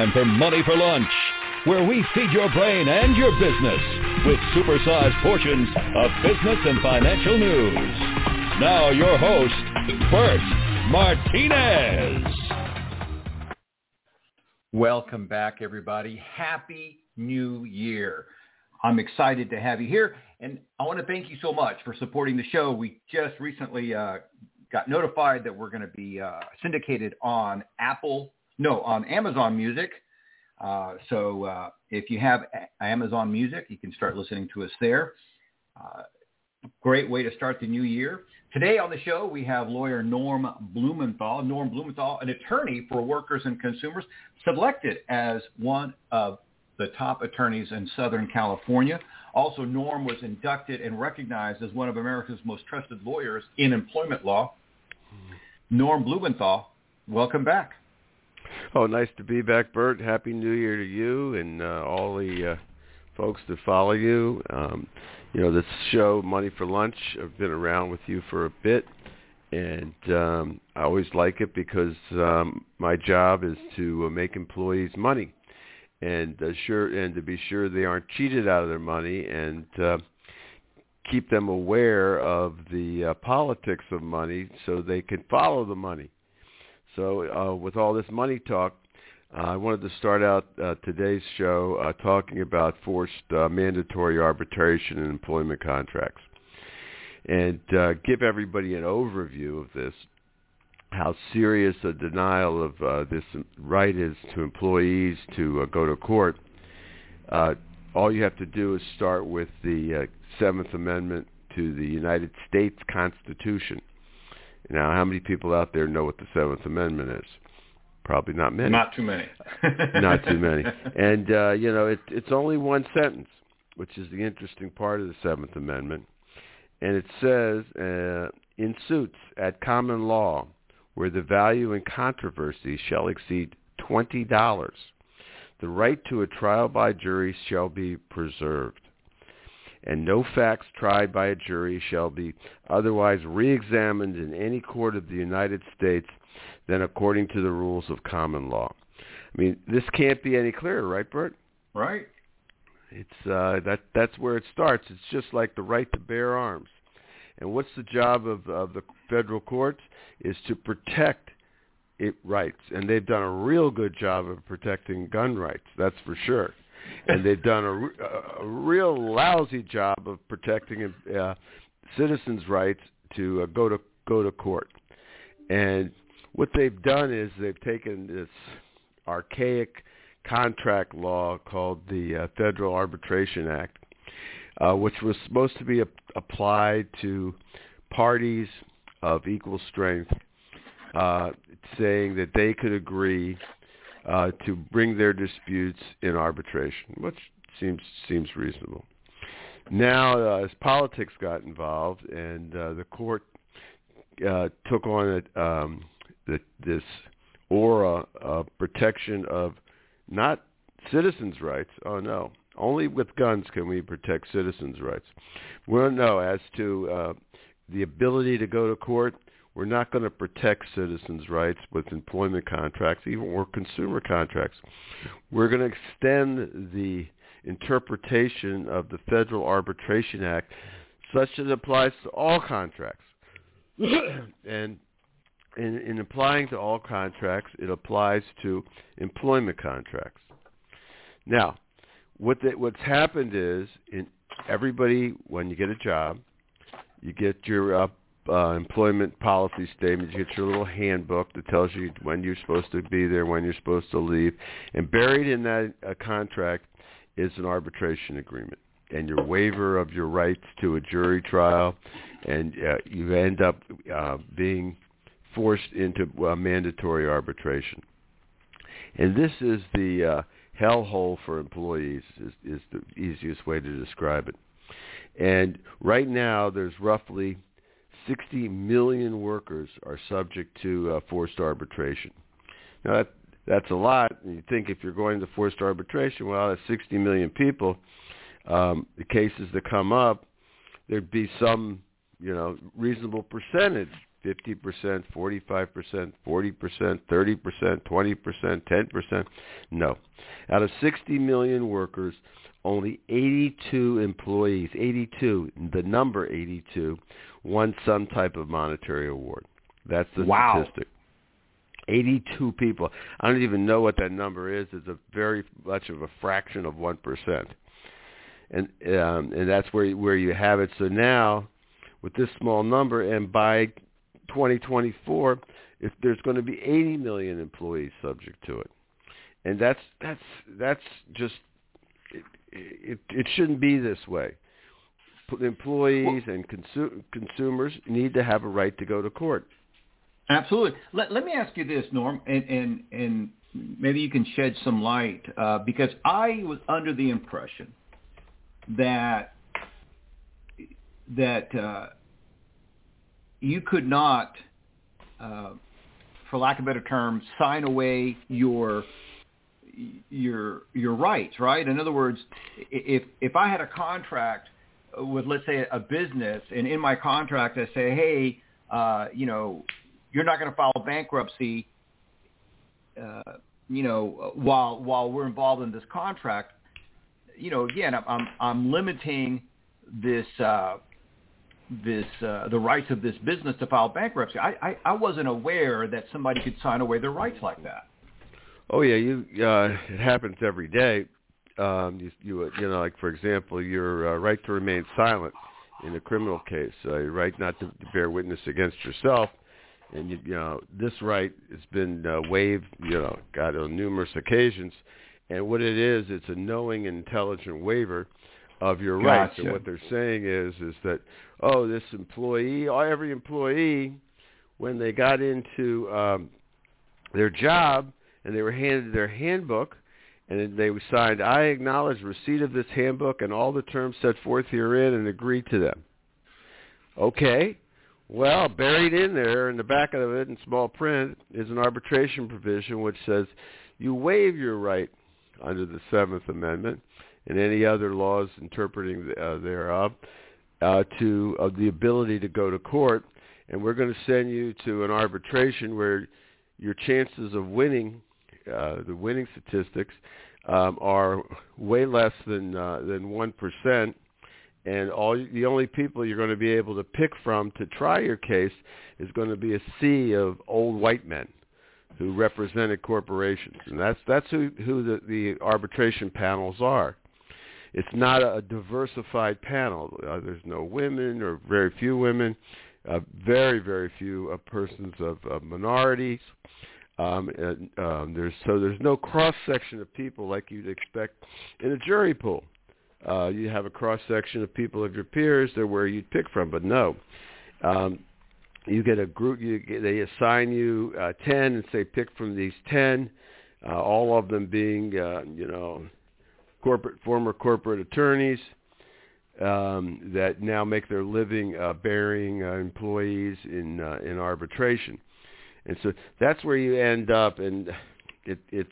time for Money for Lunch, where we feed your brain and your business with supersized portions of business and financial news. Now your host, Bert Martinez. Welcome back, everybody. Happy New Year. I'm excited to have you here, and I want to thank you so much for supporting the show. We just recently uh, got notified that we're going to be uh, syndicated on Apple, no, on Amazon Music. Uh, so uh, if you have a- Amazon Music, you can start listening to us there. Uh, great way to start the new year. Today on the show, we have lawyer Norm Blumenthal. Norm Blumenthal, an attorney for workers and consumers, selected as one of the top attorneys in Southern California. Also, Norm was inducted and recognized as one of America's most trusted lawyers in employment law. Norm Blumenthal, welcome back. Oh, nice to be back, Bert. Happy New Year to you and uh, all the uh, folks that follow you. Um, you know, this show, Money for Lunch, I've been around with you for a bit, and um, I always like it because um, my job is to uh, make employees money, and uh, sure, and to be sure they aren't cheated out of their money, and uh, keep them aware of the uh, politics of money so they can follow the money. So uh, with all this money talk, uh, I wanted to start out uh, today's show uh, talking about forced uh, mandatory arbitration in employment contracts and uh, give everybody an overview of this, how serious a denial of uh, this right is to employees to uh, go to court. Uh, all you have to do is start with the uh, Seventh Amendment to the United States Constitution. Now, how many people out there know what the Seventh Amendment is? Probably not many. Not too many. not too many. And uh, you know, it, it's only one sentence, which is the interesting part of the Seventh Amendment, and it says, uh, "In suits at common law, where the value in controversy shall exceed twenty dollars, the right to a trial by jury shall be preserved." And no facts tried by a jury shall be otherwise re-examined in any court of the United States than according to the rules of common law. I mean, this can't be any clearer, right, Bert? Right. It's uh, that that's where it starts. It's just like the right to bear arms. And what's the job of, of the federal courts? Is to protect it rights, and they've done a real good job of protecting gun rights. That's for sure and they've done a, a real lousy job of protecting uh, citizens' rights to uh, go to go to court. And what they've done is they've taken this archaic contract law called the uh, Federal Arbitration Act, uh, which was supposed to be a- applied to parties of equal strength, uh, saying that they could agree uh, to bring their disputes in arbitration, which seems seems reasonable. Now, uh, as politics got involved and uh, the court uh, took on it, um, the, this aura of protection of not citizens' rights. Oh no, only with guns can we protect citizens' rights. Well, don't as to uh, the ability to go to court we're not going to protect citizens' rights with employment contracts, even or consumer contracts. We're going to extend the interpretation of the Federal Arbitration Act such that it applies to all contracts. and in, in applying to all contracts, it applies to employment contracts. Now, what the, what's happened is, in everybody, when you get a job, you get your uh, uh, employment policy statement. You get your little handbook that tells you when you're supposed to be there, when you're supposed to leave, and buried in that uh, contract is an arbitration agreement and your waiver of your rights to a jury trial, and uh, you end up uh, being forced into uh, mandatory arbitration. And this is the uh, hellhole for employees is, is the easiest way to describe it. And right now, there's roughly 60 million workers are subject to uh, forced arbitration. Now that that's a lot. You think if you're going to forced arbitration, well, that's 60 million people. Um, the cases that come up, there'd be some, you know, reasonable percentage 50%, 45%, 40%, 30%, 20%, 10%. No. Out of 60 million workers, only 82 employees, 82, the number 82, won some type of monetary award. That's the wow. statistic. 82 people. I don't even know what that number is. It's a very much of a fraction of 1%. And um, and that's where where you have it. So now with this small number and by 2024 if there's going to be 80 million employees subject to it. And that's that's that's just it, it, it shouldn't be this way. Employees and consu- consumers need to have a right to go to court. Absolutely. Let, let me ask you this, Norm, and, and, and maybe you can shed some light, uh, because I was under the impression that that uh, you could not, uh, for lack of a better term, sign away your your your rights, right? In other words, if if I had a contract with let's say a business, and in my contract I say, hey, uh, you know, you're not going to file bankruptcy, uh, you know, while while we're involved in this contract. You know, again, I'm I'm limiting this uh, this uh, the rights of this business to file bankruptcy. I, I I wasn't aware that somebody could sign away their rights like that. Oh yeah, you uh, it happens every day. Um, you you you know, like for example, your uh, right to remain silent in a criminal case, uh, your right not to, to bear witness against yourself and you, you know this right has been uh, waived, you know, got on numerous occasions. And what it is, it's a knowing, intelligent waiver of your gotcha. rights. And what they're saying is, is that oh, this employee, every employee, when they got into um, their job and they were handed their handbook, and they signed, I acknowledge receipt of this handbook and all the terms set forth herein and agree to them. Okay, well, buried in there in the back of it in small print is an arbitration provision which says you waive your right under the Seventh Amendment and any other laws interpreting uh, thereof uh, to uh, the ability to go to court, and we're going to send you to an arbitration where your chances of winning, uh, the winning statistics, um, are way less than uh, than one percent and all the only people you're going to be able to pick from to try your case is going to be a sea of old white men who represented corporations, and that's that's who who the, the arbitration panels are. It's not a diversified panel. Uh, there's no women or very few women, uh, very very few uh, persons of, of minorities. Um, and, um, there's so there's no cross section of people like you'd expect in a jury pool uh, you have a cross section of people of your peers. They're where you'd pick from, but no. Um, you get a group. You get, they assign you uh, ten and say pick from these ten. Uh, all of them being, uh, you know, corporate former corporate attorneys um, that now make their living uh, burying uh, employees in uh, in arbitration, and so that's where you end up, and it, it's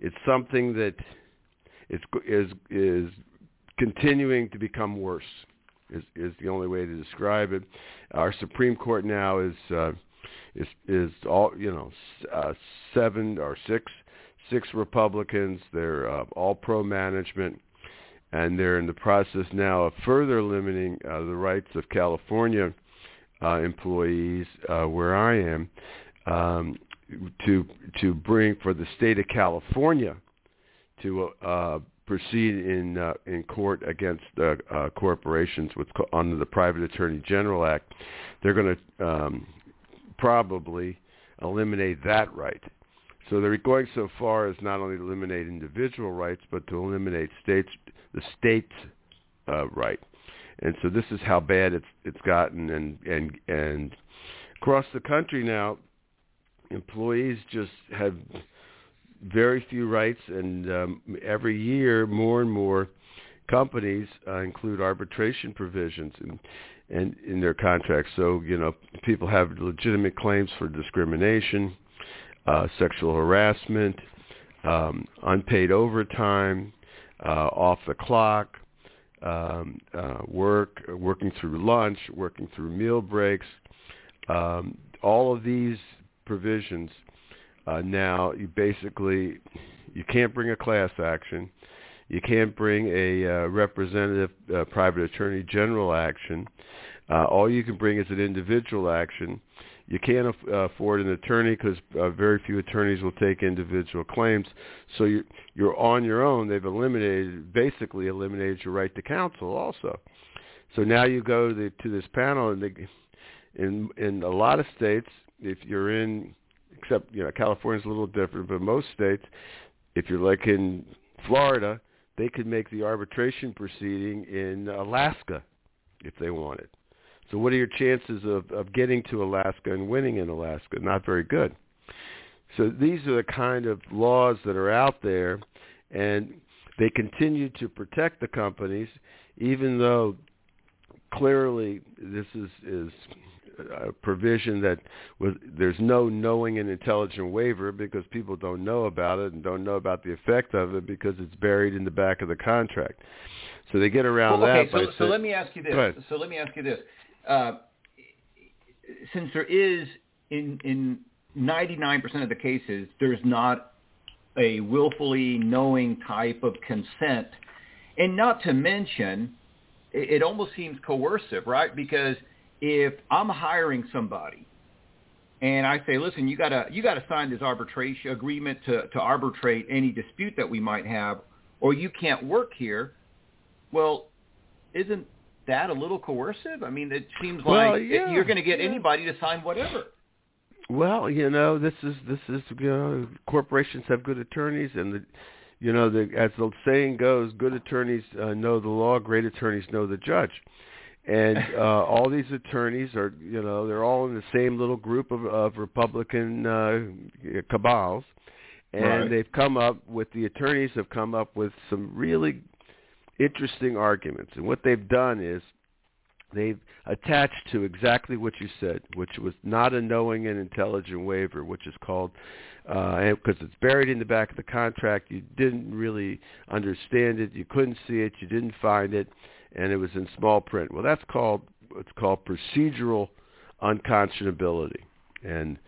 it's something that is is is continuing to become worse. Is is the only way to describe it. Our Supreme Court now is uh, is is all you know uh, seven or six six Republicans. They're uh, all pro management, and they're in the process now of further limiting uh, the rights of California employees, uh, where I am, um, to to bring for the state of California to uh, proceed in uh, in court against uh, uh, corporations with under the Private Attorney General Act, they're going to um, probably eliminate that right. So they're going so far as not only to eliminate individual rights, but to eliminate states the state's uh, right. And so this is how bad it's it's gotten, and and and across the country now, employees just have very few rights, and um, every year more and more companies uh, include arbitration provisions in, in, in their contracts. So you know people have legitimate claims for discrimination, uh, sexual harassment, um, unpaid overtime, uh, off the clock, um, uh, work, working through lunch, working through meal breaks, um, all of these provisions uh, now you basically you can't bring a class action, you can't bring a uh, representative uh, private attorney general action. Uh, all you can bring is an individual action. You can't uh, afford an attorney because uh, very few attorneys will take individual claims. So you're, you're on your own. They've eliminated, basically eliminated your right to counsel also. So now you go to, the, to this panel, and they, in in a lot of states, if you're in, except you know California's a little different, but most states, if you're like in Florida, they could make the arbitration proceeding in Alaska if they wanted. So what are your chances of, of getting to Alaska and winning in Alaska? Not very good. So these are the kind of laws that are out there, and they continue to protect the companies, even though clearly this is is a provision that was there's no knowing and intelligent waiver because people don't know about it and don't know about the effect of it because it's buried in the back of the contract. So they get around well, okay, that. so, so let me ask you this. So let me ask you this. Uh, since there is in in 99% of the cases, there's not a willfully knowing type of consent, and not to mention, it, it almost seems coercive, right? Because if I'm hiring somebody and I say, listen, you gotta you gotta sign this arbitration agreement to, to arbitrate any dispute that we might have, or you can't work here. Well, isn't that a little coercive? I mean, it seems Well, like yeah, you're going to get yeah. anybody to sign whatever. Well, you know, this is this is you know, corporations have good attorneys, and the, you know, the, as the saying goes, good attorneys uh, know the law, great attorneys know the judge, and uh, all these attorneys are, you know, they're all in the same little group of, of Republican uh, cabals, and Right. they've come up with the attorneys have come up with some really interesting arguments, and what they've done is they've attached to exactly what you said, which was not a knowing and intelligent waiver, which is called uh, because it's buried in the back of the contract. You didn't really understand it, you couldn't see it, you didn't find it, and it was in small print. Well, that's called it's called procedural unconscionability, and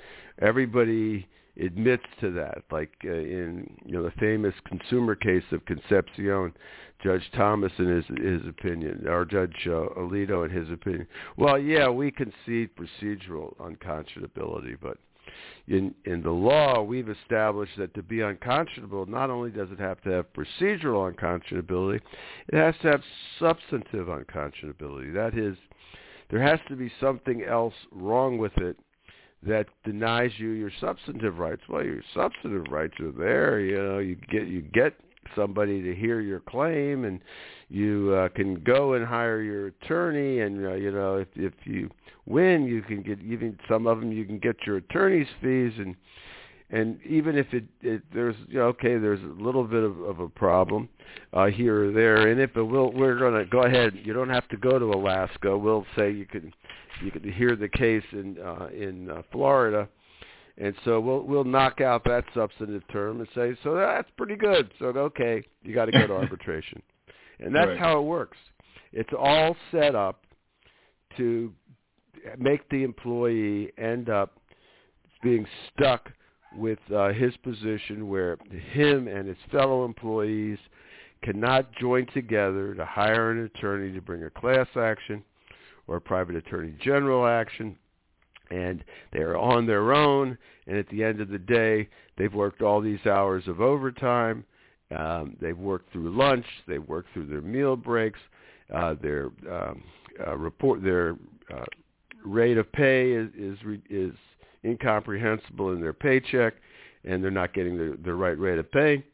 everybody admits to that. Like uh, in you know the famous consumer case of Concepcion, Judge Thomas in his his opinion, or Judge uh, Alito in his opinion. Well, yeah, we concede procedural unconscionability, but in in the law, we've established that to be unconscionable, not only does it have to have procedural unconscionability, it has to have substantive unconscionability. That is, there has to be something else wrong with it that denies you your substantive rights. Well, your substantive rights are there. You know, you get you get somebody to hear your claim, and you uh, can go and hire your attorney. And uh, you know, if if you win, you can get even some of them. You can get your attorney's fees, and and even if it, it there's you know, okay, there's a little bit of, of a problem uh, here or there, if it will, we're going to go ahead. You don't have to go to Alaska. We'll say you can you can hear the case in uh, in uh, Florida, and so we'll we'll knock out that substantive term and say so that's pretty good. So okay, you got to go to arbitration, and that's Right. how it works. It's all set up to make the employee end up being stuck with uh, his position where him and his fellow employees cannot join together to hire an attorney to bring a class action or a private attorney general action. And they're on their own. And at the end of the day they've worked all these hours of overtime. Um, they've worked through lunch. They've worked through their meal breaks. Uh, their um, uh, report their uh, rate of pay is is, is incomprehensible in their paycheck and they're not getting the, the right rate of pay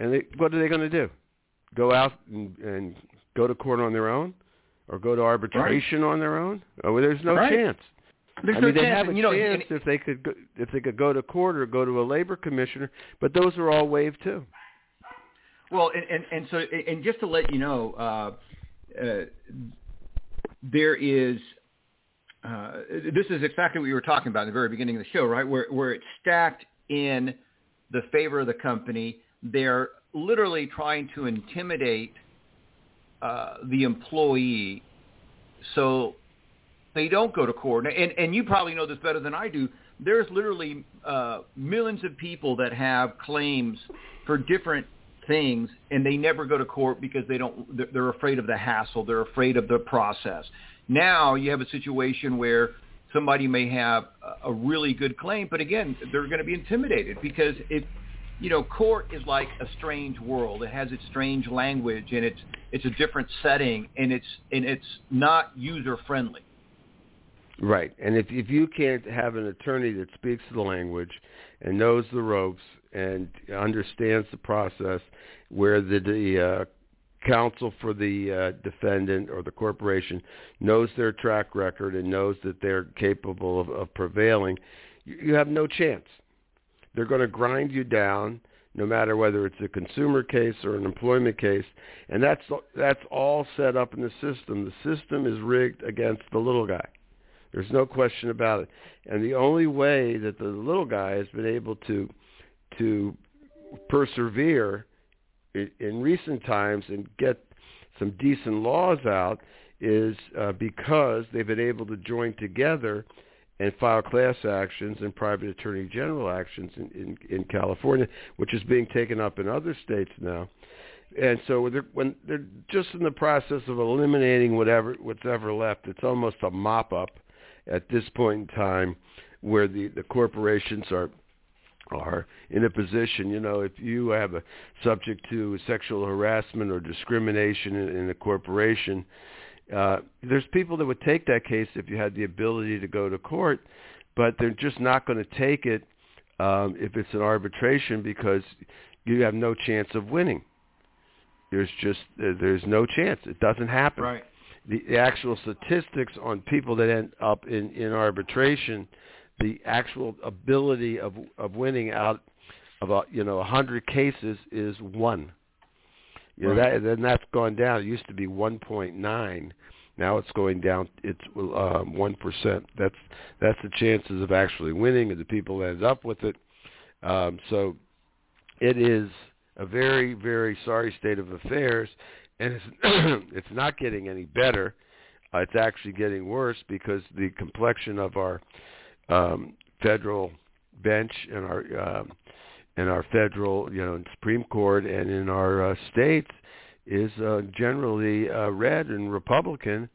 and they, what are they going to do go out and, and go to court on their own or go to arbitration on their own oh, well, there's no Right. chance There's I no mean, they chance. have a you know, chance if they could go, if they could go to court or go to a labor commissioner, but those are all waived too. Well, and, and, and so, and just to let you know, uh, uh, there is, uh, this is exactly what you were talking about in the very beginning of the show, right? Where, where it's stacked in the favor of the company. They're literally trying to intimidate uh, the employee. So they don't go to court. And and you probably know this better than I do. There's literally uh, millions of people that have claims for different things, and they never go to court because they don't. They're afraid of the hassle. They're afraid of the process. Now you have a situation where somebody may have a really good claim, but again, they're going to be intimidated because it, you know, court is like a strange world. It has its strange language and it's it's a different setting and it's and it's not user friendly. Right, and if if you can't have an attorney that speaks the language and knows the ropes and understands the process, where the, the uh, counsel for the uh, defendant or the corporation knows their track record and knows that they're capable of, of prevailing, you, you have no chance. They're going to grind you down no matter whether it's a consumer case or an employment case, and that's that's all set up in the system. The system is rigged against the little guy. There's no question about it. And the only way that the little guy has been able to to persevere in recent times and get some decent laws out is uh, because they've been able to join together and file class actions and private attorney general actions in, in, in California, which is being taken up in other states now. And so they're, when they're just in the process of eliminating whatever what's ever left, it's almost a mop up at this point in time, where the the corporations are are in a position, you know, if you have a subject to sexual harassment or discrimination in, in a corporation, uh, there's people that would take that case if you had the ability to go to court, but they're just not going to take it um, if it's an arbitration because you have no chance of winning. There's just there's no chance. It doesn't happen. Right. The, the actual statistics on people that end up in in arbitration the actual ability of of winning out of a, you know a hundred cases is one. You know right. that then that's gone down. It used to be 1.9. Now it's going down. It's um, one percent. That's that's the chances of actually winning, and the people that end up with it. Um, so it is a very very sorry state of affairs, and it's it's not getting any better. Uh, it's actually getting worse because the complexion of our um, federal bench and our um, and our federal, you know, Supreme Court and in our uh, states is uh, generally uh, red and Republican,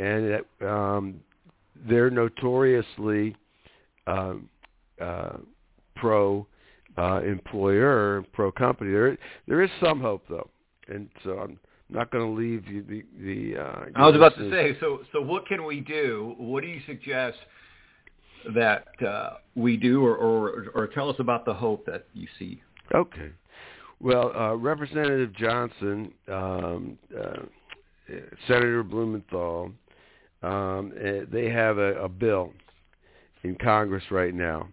and it, um, they're notoriously um, uh, pro uh, employer, pro company. There, there is some hope though, and so I'm not going to leave you the the. Uh, I was about to say. So, so what can we do? What do you suggest? That uh, we do, or, or, or tell us about the hope that you see. Okay. Well, uh, Representative Johnson, um, uh, Senator Blumenthal, um, eh, they have a, a, bill in Congress right now,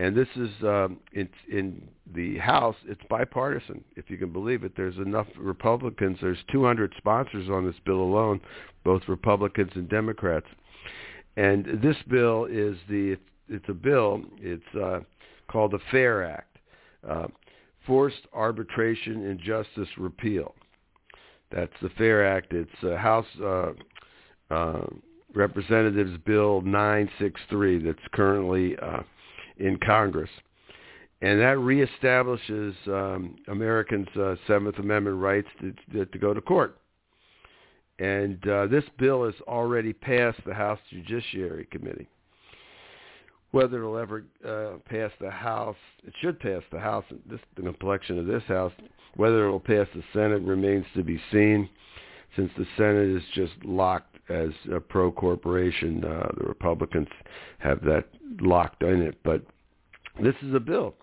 and this is um, it's in the House. It's bipartisan, if you can believe it. There's enough Republicans. There's 200 sponsors on this bill alone, both Republicans and Democrats. And this bill is the it's a bill. It's uh, called the FAIR Act, uh, Forced Arbitration and Justice Repeal. That's the FAIR Act. It's uh, House uh, uh, Representatives Bill 963 that's currently uh, in Congress. And that reestablishes um, Americans' uh, Seventh Amendment rights to, to go to court. And uh, this bill has already passed the House Judiciary Committee. Whether it'll ever uh, pass the House, it should pass the House, this, the complexion of this House. Whether it will pass the Senate remains to be seen, since the Senate is just locked as a pro-corporation. Uh, the Republicans have that locked in it. But this is a bill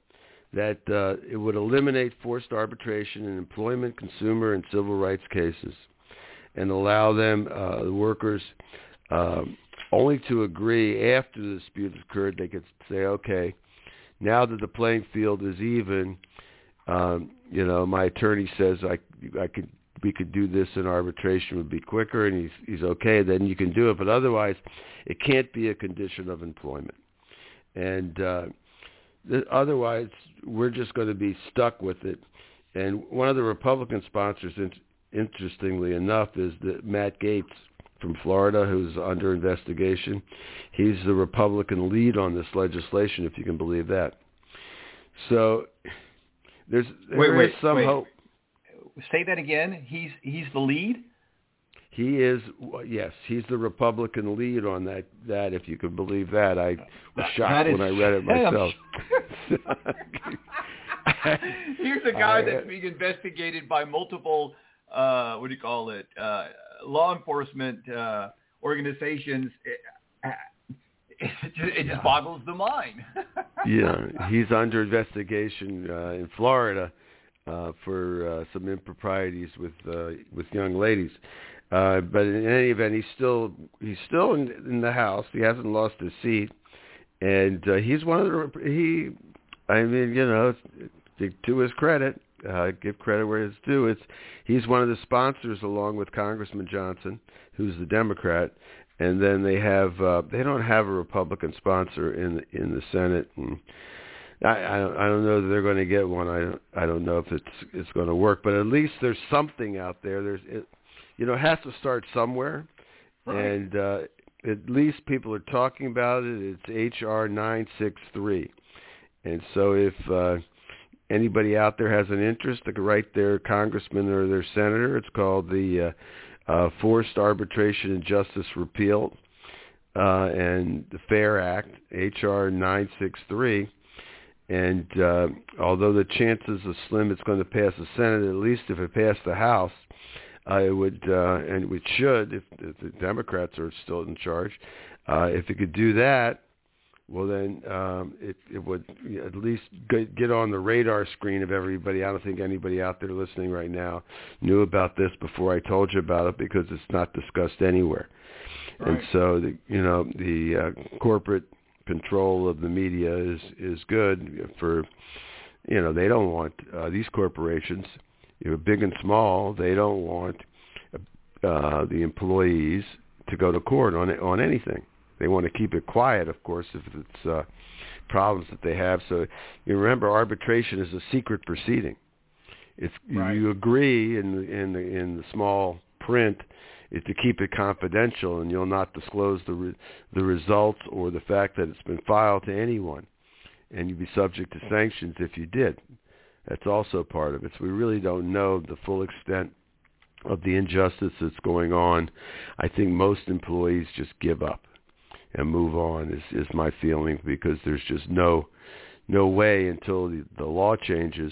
that uh, it would eliminate forced arbitration in employment, consumer, and civil rights cases and allow them, uh, the workers, um, only to agree after the dispute has occurred. They could say, okay, now that the playing field is even, um, you know, my attorney says I I could we could do this in arbitration would be quicker, and he's he's okay. Then you can do it, but otherwise, it can't be a condition of employment, and uh, otherwise we're just going to be stuck with it. And one of the Republican sponsors interestingly enough, is that Matt Gaetz, from Florida who's under investigation. He's the Republican lead on this legislation, if you can believe that. So there's there wait, wait, some wait. hope. Say that again. He's he's the lead. He is yes, he's the Republican lead on that. That if you can believe that, I was shocked when I read it myself. Here's a guy that's being investigated by multiple uh, what do you call it? Uh, law enforcement uh, organizations. It, it, just, it just boggles the mind. yeah, he's under investigation uh, in Florida uh, for uh, some improprieties with uh, with young ladies. Uh, but in any event, he's still he's still in, in the House. He hasn't lost his seat, and uh, he's one of the he. I mean, you know, to his credit, uh, give credit where it's due. It's he's one of the sponsors, along with Congressman Johnson, who's the Democrat, and then they have uh, they don't have a Republican sponsor in the, in the Senate. And I, I don't I don't know that they're going to get one. I don't I don't know if it's it's going to work, but at least there's something out there. There's it, you know, it has to start somewhere, right. and uh, at least people are talking about it. It's HR nine six three, and so if uh, anybody out there has an interest, can write their congressman or their senator. It's called the uh, uh, Forced Arbitration and Justice Repeal uh, and the Fair Act, HR 963. And uh, although the chances are slim it's going to pass the Senate, at least if it passed the House, uh, it would, uh, and it should, if, if the Democrats are still in charge, uh, if it could do that, well then um, it, it would at least get on the radar screen of everybody. I don't think anybody out there listening right now knew about this before I told you about it because it's not discussed anywhere. Right. And so the you know the uh, corporate control of the media is is good for you know they don't want uh, these corporations you know big and small they don't want uh, the employees to go to court on on anything they want to keep it quiet, of course, if it's uh, problems that they have. So you remember, arbitration is a secret proceeding. If right. you agree in the, in the in the small print, is to keep it confidential, and you'll not disclose the re- the results or the fact that it's been filed to anyone, and you'd be subject to sanctions if you did. That's also part of it. So we really don't know the full extent of the injustice that's going on. I think most employees just give up and move on is is my feeling because there's just no no way until the, the law changes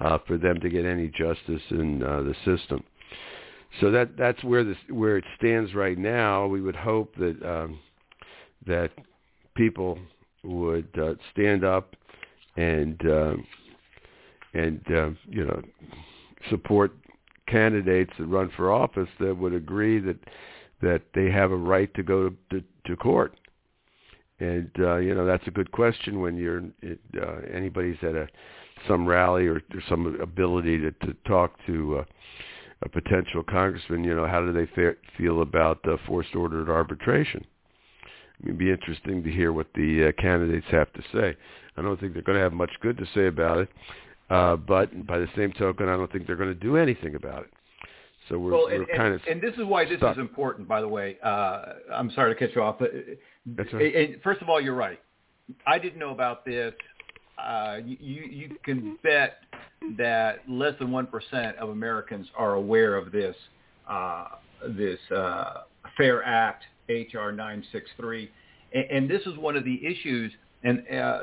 uh, for them to get any justice in uh, the system. So that that's where this where it stands right now. We would hope that um, that people would uh, stand up and uh, and uh, you know support candidates that run for office that would agree that that they have a right to go to, to, to court. And uh, you know that's a good question when you're uh, anybody's at a some rally or, or some ability to, to talk to uh, a potential congressman. You know how do they fa- feel about uh, forced ordered arbitration? It'd be interesting to hear what the uh, candidates have to say. I don't think they're going to have much good to say about it, uh, but by the same token, I don't think they're going to do anything about it. So we're, well, we're and, kind of and this is why this stuck. is important. By the way, uh, I'm sorry to cut you off, but right. and first of all, you're right. I didn't know about this. Uh, you you can bet that less than one percent of Americans are aware of this uh, this uh, Fair Act HR 963, and, and this is one of the issues. And uh,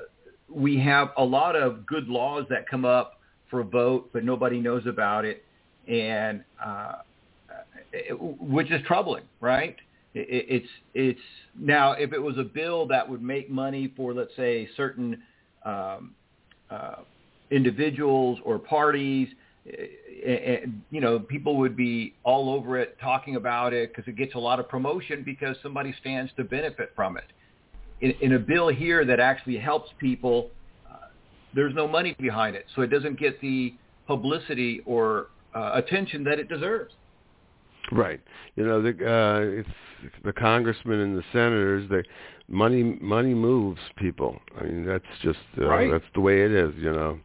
we have a lot of good laws that come up for a vote, but nobody knows about it and uh, it, which is troubling, right? It, it's it's now if it was a bill that would make money for let's say certain um, uh, individuals or parties, and, you know, people would be all over it talking about it because it gets a lot of promotion because somebody stands to benefit from it. In, in a bill here that actually helps people, uh, there's no money behind it, so it doesn't get the publicity or uh, attention that it deserves. Right. You know, the uh, if the congressmen and the senators, they money money moves people. I mean, that's just uh, Right. that's the way it is. You know,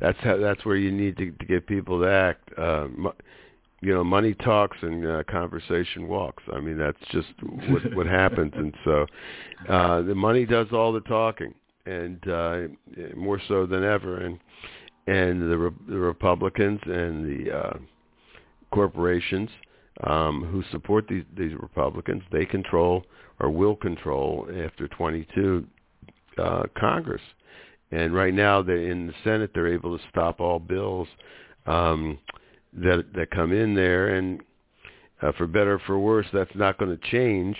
that's how that's where you need to, to get people to act. Uh, mo- you know, money talks and uh, conversation walks. I mean, that's just what what happens, and so uh, the money does all the talking, and uh, more so than ever. And and the, Re- the Republicans and the uh, corporations um, who support these these Republicans, they control or will control after 22 uh, Congress. And right now, they're in the Senate. They're able to stop all bills. Um, that that come in there, and uh, for better or for worse, that's not going to change.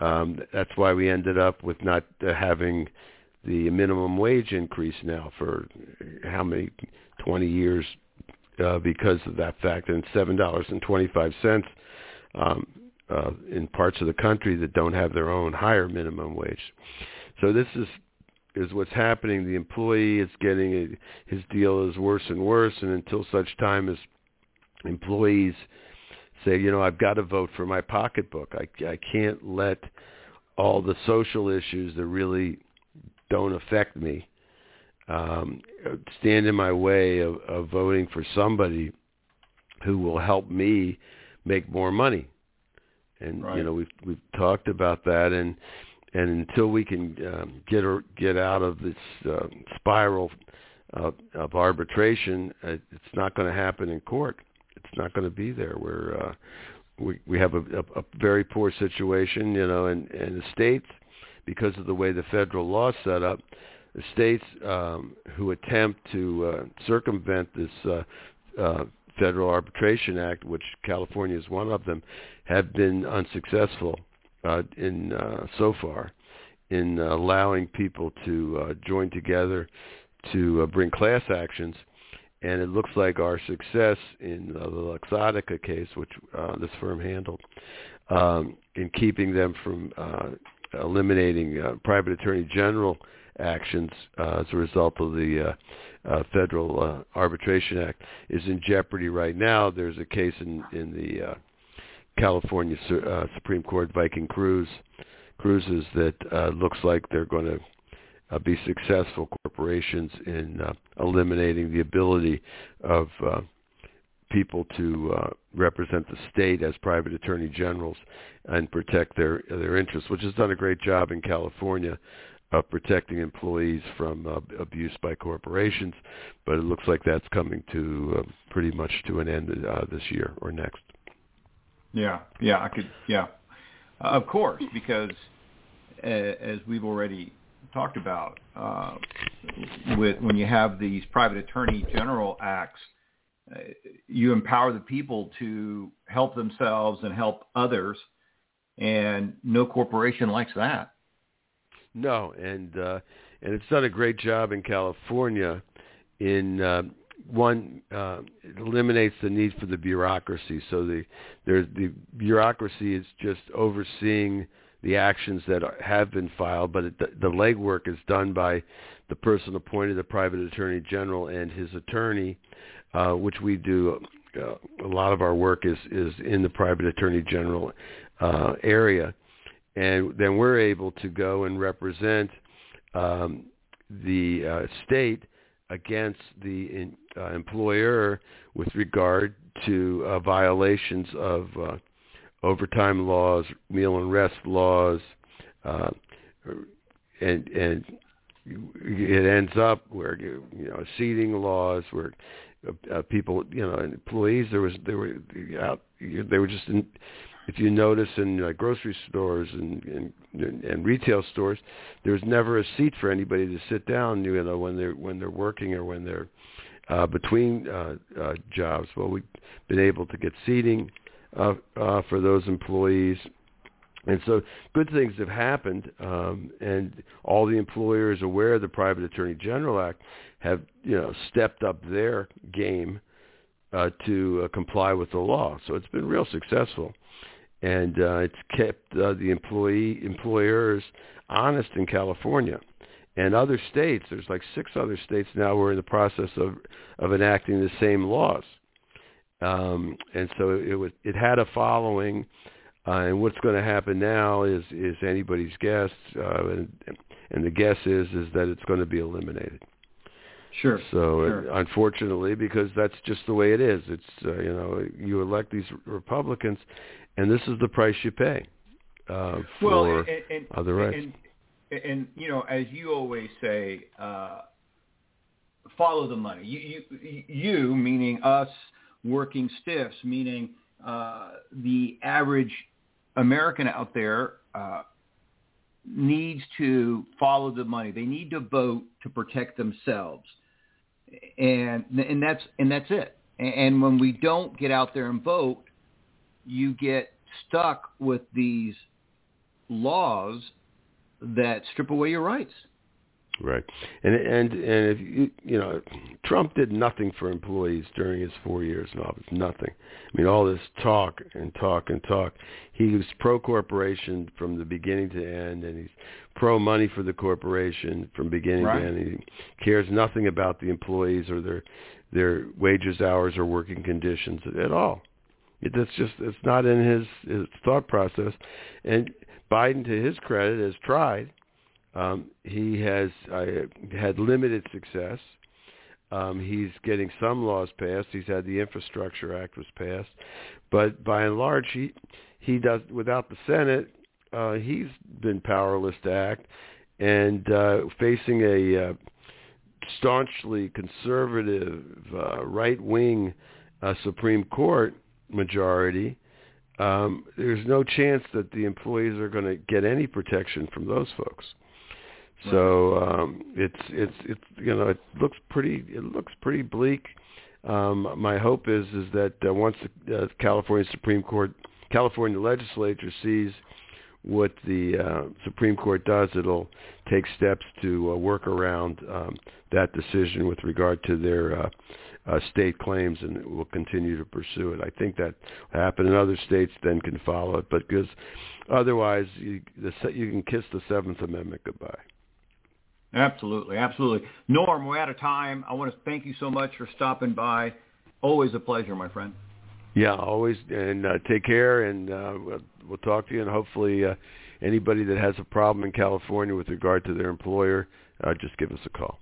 Um, that's why we ended up with not uh, having the minimum wage increase now for how many 20 years uh, because of that fact, and seven dollars and 25 cents um, uh, in parts of the country that don't have their own higher minimum wage. So this is is what's happening. The employee is getting a, his deal is worse and worse, and until such time as employees say, you know, I've got to vote for my pocketbook. I, I can't let all the social issues that really don't affect me um, stand in my way of, of voting for somebody who will help me make more money. And right. you know, we've we've talked about that, and and until we can um, get or get out of this uh, spiral of, of arbitration, uh, it's not going to happen in court it's not going to be there. We're uh, we we have a, a, a very poor situation, you know, and and the states because of the way the federal law is set up, states um, who attempt to uh, circumvent this uh, uh, Federal Arbitration Act, which California is one of them, have been unsuccessful uh, in uh, so far in allowing people to uh, join together to uh, bring class actions. And it looks like our success in uh, the Luxottica case, which uh, this firm handled, um, in keeping them from uh, eliminating uh, private attorney general actions uh, as a result of the uh, uh, Federal uh, Arbitration Act is in jeopardy right now. There's a case in in the uh, California Supreme Court, Viking Cruise cruises that looks like they're going to uh, be successful corporations in uh, eliminating the ability of uh, people to uh, represent the state as private attorney generals and protect their their interests, which has done a great job in California of protecting employees from uh, abuse by corporations. But it looks like that's coming to uh, pretty much to an end uh, this year or next. Yeah, yeah, I could, yeah, uh, of course, because uh, as we've already talked about uh, with when you have these private attorney general acts, you empower the people to help themselves and help others, and no corporation likes that. No, and uh, and it's done a great job in California. In uh, one, uh, it eliminates the need for the bureaucracy. So the there's the bureaucracy is just overseeing the actions that are, have been filed, but it, the, the legwork is done by the person appointed, the private attorney general, and his attorney, uh, which we do. Uh, a lot of our work is is in the private attorney general uh, area, and then we're able to go and represent um, the uh, state against the in, uh, employer with regard to uh, violations of uh, overtime laws, meal and rest laws, uh, and and it ends up where you know seating laws where uh, people you know employees there was they were out they were just in, if you notice in uh, grocery stores and, and and retail stores there's never a seat for anybody to sit down you know when they're when they're working or when they're uh, between uh, uh, jobs well we've been able to get seating uh, uh, for those employees. And so good things have happened, um, and all the employers aware of the Private Attorney General Act have, you know, stepped up their game uh, to uh, comply with the law. So it's been real successful, and uh, it's kept uh, the employee employers honest in California and other states. There's like six other states now. We're in the process of of enacting the same laws. Um, and so it was it had a following, uh, and what's going to happen now is is anybody's guess, uh, and and the guess is is that it's going to be eliminated. Sure. So sure. Uh, unfortunately, because that's just the way it is. It's uh, you know you elect these Republicans, and this is the price you pay uh, for well, and, and, other rights. And, and, you know, as you always say, uh, follow the money. You, you, you meaning us working stiffs, meaning uh, the average American out there uh, needs to follow the money. They need to vote to protect themselves, and and that's and that's it. And when we don't get out there and vote, you get stuck with these laws that strip away your rights. Right, and and and if you you know, Trump did nothing for employees during his four years in office. Nothing. I mean, all this talk and talk and talk. He was pro corporation from the beginning to end, and he's pro money for the corporation from beginning right. to end. He cares nothing about the employees or their their wages, hours, or working conditions at all. It, that's just it's not in his his thought process. And Biden, to his credit, has tried um, he has had limited success. Um, he's getting some laws passed. He's had the Infrastructure Act was passed, but by and large, he he does without the Senate. Uh, he's been powerless to act, and uh, facing a uh, staunchly conservative, uh, right-wing uh, Supreme Court majority. Um, there's no chance that the employees are going to get any protection from those folks. So um, it's it's it's you know it looks pretty it looks pretty bleak. Um, my hope is is that uh, once the uh, California Supreme Court California legislature sees what the uh, Supreme Court does, it'll take steps to uh, work around um, that decision with regard to their uh, uh, state claims, and will continue to pursue it. I think that will happen, other states then can follow it. But because otherwise, you, the, you can kiss the Seventh Amendment goodbye. Absolutely, absolutely. Norm, we're out of time. I want to thank you so much for stopping by. Always a pleasure, my friend. Yeah, always. And uh, take care, and uh, we'll, we'll talk to you. And hopefully, uh, anybody that has a problem in California with regard to their employer, uh, just give us a call.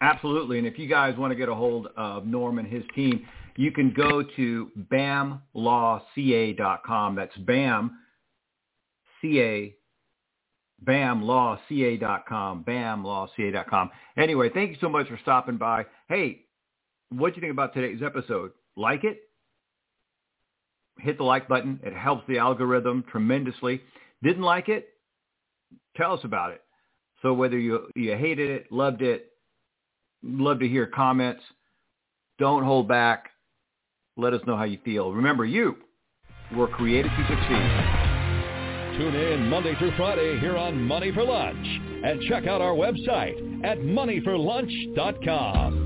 Absolutely. And if you guys want to get a hold of Norm and his team, you can go to bamlawca.com. That's BAM, C-A bamlawca.com, bamlawca.com. Anyway, thank you so much for stopping by. Hey, what do you think about today's episode? Like it? Hit the like button. It helps the algorithm tremendously. Didn't like it? Tell us about it. So whether you you hated it, loved it, love to hear comments. Don't hold back. Let us know how you feel. Remember, you were created to succeed. Tune in Monday through Friday here on Money for Lunch and check out our website at moneyforlunch.com.